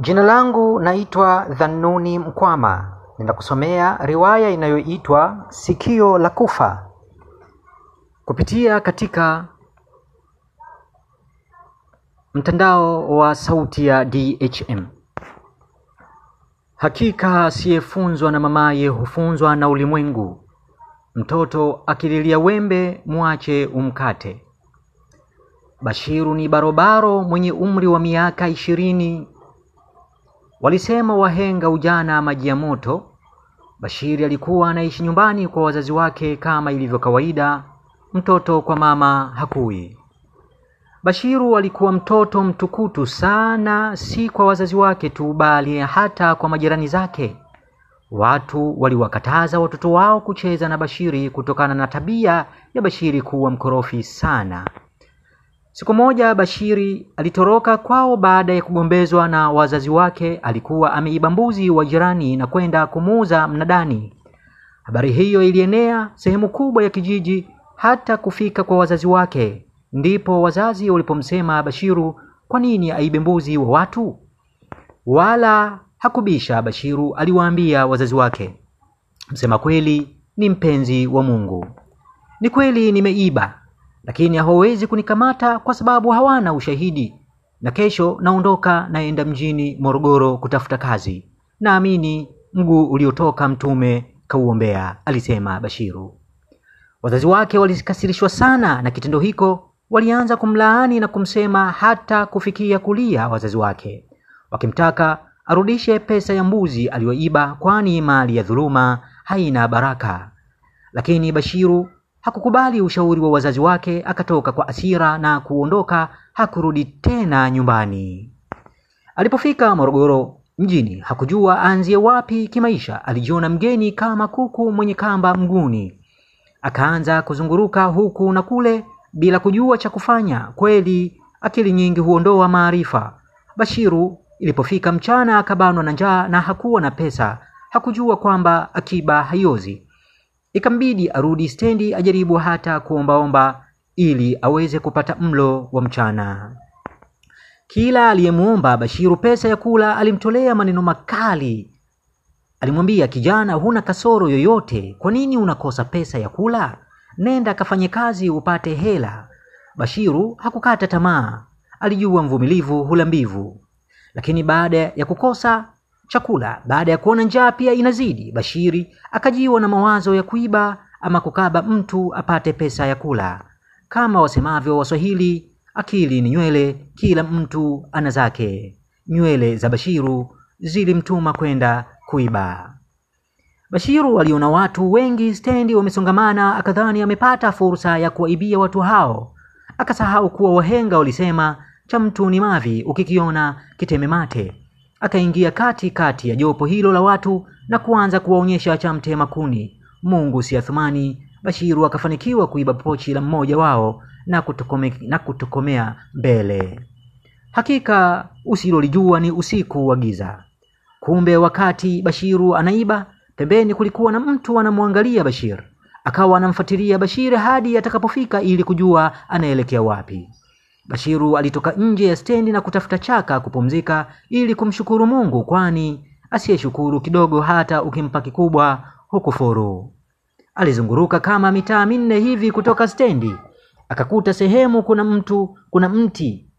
Jina langu naitwa Dhanuni Mkwama. Ninakusomea riwaya inayoitwa Sikio la Kufa kupitia katika mtandao wa sauti ya DHM. Hakika asiyefunzwa na mamaye hufunzwa na ulimwengu. Mtoto akililia wembe mwache umkate. Bashiru ni barobaro mwenye umri wa miaka ishirini. Walisema wahenga ujana maji ya moto. Bashiri alikuwa anaishi nyumbani kwa wazazi wake kama ilivyo kawaida, mtoto kwa mama hakui. Bashiru alikuwa mtoto mtukutu sana, si kwa wazazi wake tu, bali hata kwa majirani zake. Watu waliwakataza watoto wao kucheza na Bashiri kutokana na tabia ya Bashiri kuwa mkorofi sana. Siku moja Bashiri alitoroka kwao baada ya kugombezwa na wazazi wake. Alikuwa ameiba mbuzi wa jirani na kwenda kumuuza mnadani. Habari hiyo ilienea sehemu kubwa ya kijiji hata kufika kwa wazazi wake. Ndipo wazazi walipomsema Bashiru, kwa nini aibe mbuzi wa watu? Wala hakubisha. Bashiru aliwaambia wazazi wake, msema kweli ni mpenzi wa Mungu. Ni kweli nimeiba, lakini hawawezi kunikamata kwa sababu hawana ushahidi, na kesho naondoka naenda mjini Morogoro kutafuta kazi. Naamini mguu uliotoka mtume kauombea, alisema Bashiru. Wazazi wake walikasirishwa sana na kitendo hiko, walianza kumlaani na kumsema hata kufikia kulia wazazi wake, wakimtaka arudishe pesa ya mbuzi aliyoiba, kwani mali ya dhuluma haina baraka. Lakini Bashiru hakukubali ushauri wa wazazi wake, akatoka kwa asira na kuondoka, hakurudi tena nyumbani. Alipofika Morogoro mjini, hakujua aanzie wapi kimaisha. Alijiona mgeni kama kuku mwenye kamba mguni, akaanza kuzunguruka huku na kule bila kujua cha kufanya. Kweli akili nyingi huondoa maarifa. Bashiru ilipofika mchana, akabanwa na njaa na hakuwa na pesa. Hakujua kwamba akiba haiozi. Ikambidi arudi stendi ajaribu hata kuombaomba ili aweze kupata mlo wa mchana. Kila aliyemuomba Bashiru pesa ya kula alimtolea maneno makali. Alimwambia, kijana, huna kasoro yoyote, kwa nini unakosa pesa ya kula? Nenda akafanye kazi upate hela. Bashiru hakukata tamaa, alijua mvumilivu hula mbivu. Lakini baada ya kukosa chakula, baada ya kuona njaa pia inazidi, Bashiri akajiwa na mawazo ya kuiba ama kukaba mtu apate pesa ya kula. Kama wasemavyo Waswahili, akili ni nywele, kila mtu ana zake. Nywele za Bashiru zilimtuma kwenda kuiba. Bashiru aliona watu wengi stendi wamesongamana, akadhani amepata fursa ya kuwaibia watu hao. Akasahau kuwa wahenga walisema cha mtu ni mavi, ukikiona kiteme mate. Akaingia kati kati ya jopo hilo la watu na kuanza kuwaonyesha cha mtema kuni. Mungu si athumani. Bashiru akafanikiwa kuiba pochi la mmoja wao na, kutokome, na kutokomea mbele. Hakika usilolijua ni usiku wa giza. Kumbe wakati Bashiru anaiba, pembeni kulikuwa na mtu anamwangalia Bashir. Akawa anamfuatilia Bashir hadi atakapofika ili kujua anaelekea wapi. Bashiru alitoka nje ya stendi na kutafuta chaka kupumzika ili kumshukuru Mungu, kwani asiyeshukuru kidogo hata ukimpa kikubwa hukufuru. Alizunguruka kama mitaa minne hivi kutoka stendi, akakuta sehemu kuna mtu kuna mti,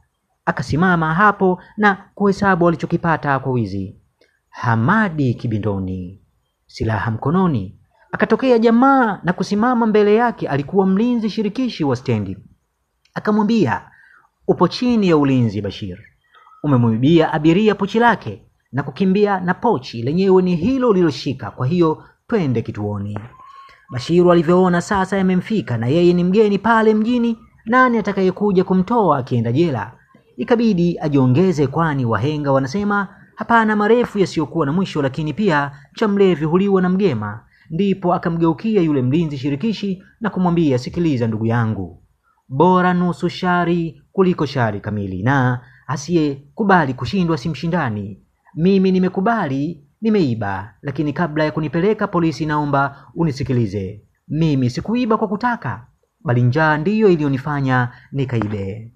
akasimama hapo na kuhesabu alichokipata kwa wizi. Hamadi kibindoni, silaha mkononi. Akatokea jamaa na kusimama mbele yake, alikuwa mlinzi shirikishi wa stendi. Akamwambia, upo chini ya ulinzi Bashir, umemwibia abiria pochi lake na kukimbia na pochi lenyewe ni hilo uliloshika, kwa hiyo twende kituoni. Bashiru alivyoona sasa yamemfika na yeye ni mgeni pale mjini, nani atakayekuja kumtoa akienda jela? Ikabidi ajiongeze, kwani wahenga wanasema hapana marefu yasiyokuwa na mwisho, lakini pia cha mlevi huliwa na mgema. Ndipo akamgeukia yule mlinzi shirikishi na kumwambia, sikiliza ndugu yangu, bora nusu shari kuliko shari kamili, na asiyekubali kushindwa si mshindani. Mimi nimekubali, nimeiba, lakini kabla ya kunipeleka polisi, naomba unisikilize. Mimi sikuiba kwa kutaka, bali njaa ndiyo iliyonifanya nikaibe.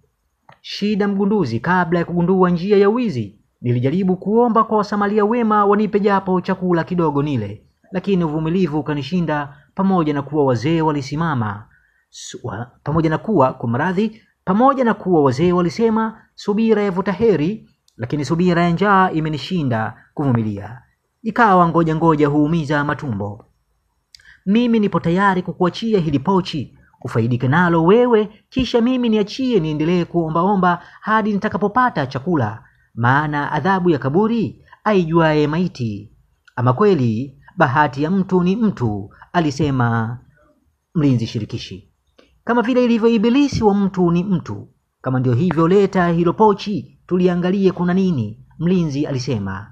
Shida mgunduzi, kabla ya kugundua njia ya wizi, Nilijaribu kuomba kwa wasamalia wema wanipe japo chakula kidogo nile, lakini uvumilivu ukanishinda, pamoja na kuwa wazee walisimama su, wa, pamoja na kuwa kwa mradhi pamoja na kuwa wazee walisema subira yavuta heri, lakini subira ya njaa imenishinda kuvumilia. Ikawa ngoja ngoja huumiza matumbo. Mimi nipo tayari kukuachia hili pochi ufaidike nalo wewe, kisha mimi niachie niendelee kuombaomba hadi nitakapopata chakula, maana adhabu ya kaburi aijuaye maiti. Ama kweli bahati ya mtu ni mtu, alisema mlinzi shirikishi. Kama vile ilivyo ibilisi wa mtu ni mtu, kama ndio hivyo, leta hilo pochi tuliangalie kuna nini, mlinzi alisema.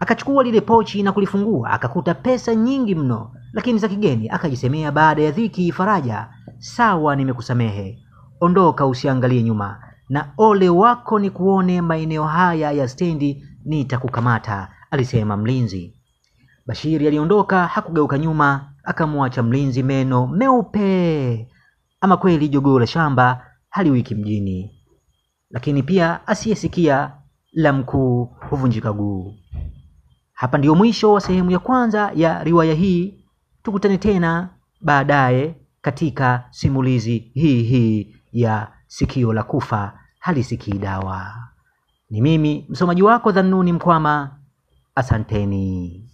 Akachukua lile pochi na kulifungua, akakuta pesa nyingi mno, lakini za kigeni. Akajisemea baada ya dhiki faraja, sawa, nimekusamehe, ondoka, usiangalie nyuma, na ole wako ni kuone maeneo haya ya stendi, nitakukamata, alisema mlinzi. Bashiri aliondoka, hakugeuka nyuma, akamwacha mlinzi meno meupe. Ama kweli jogoo la shamba haliwiki mjini, lakini pia asiyesikia la mkuu huvunjika guu. Hapa ndiyo mwisho wa sehemu ya kwanza ya riwaya hii. Tukutane tena baadaye katika simulizi hii hii ya Sikio la Kufa Halisikii Dawa. Ni mimi msomaji wako Dhanuni Mkwama. Asanteni.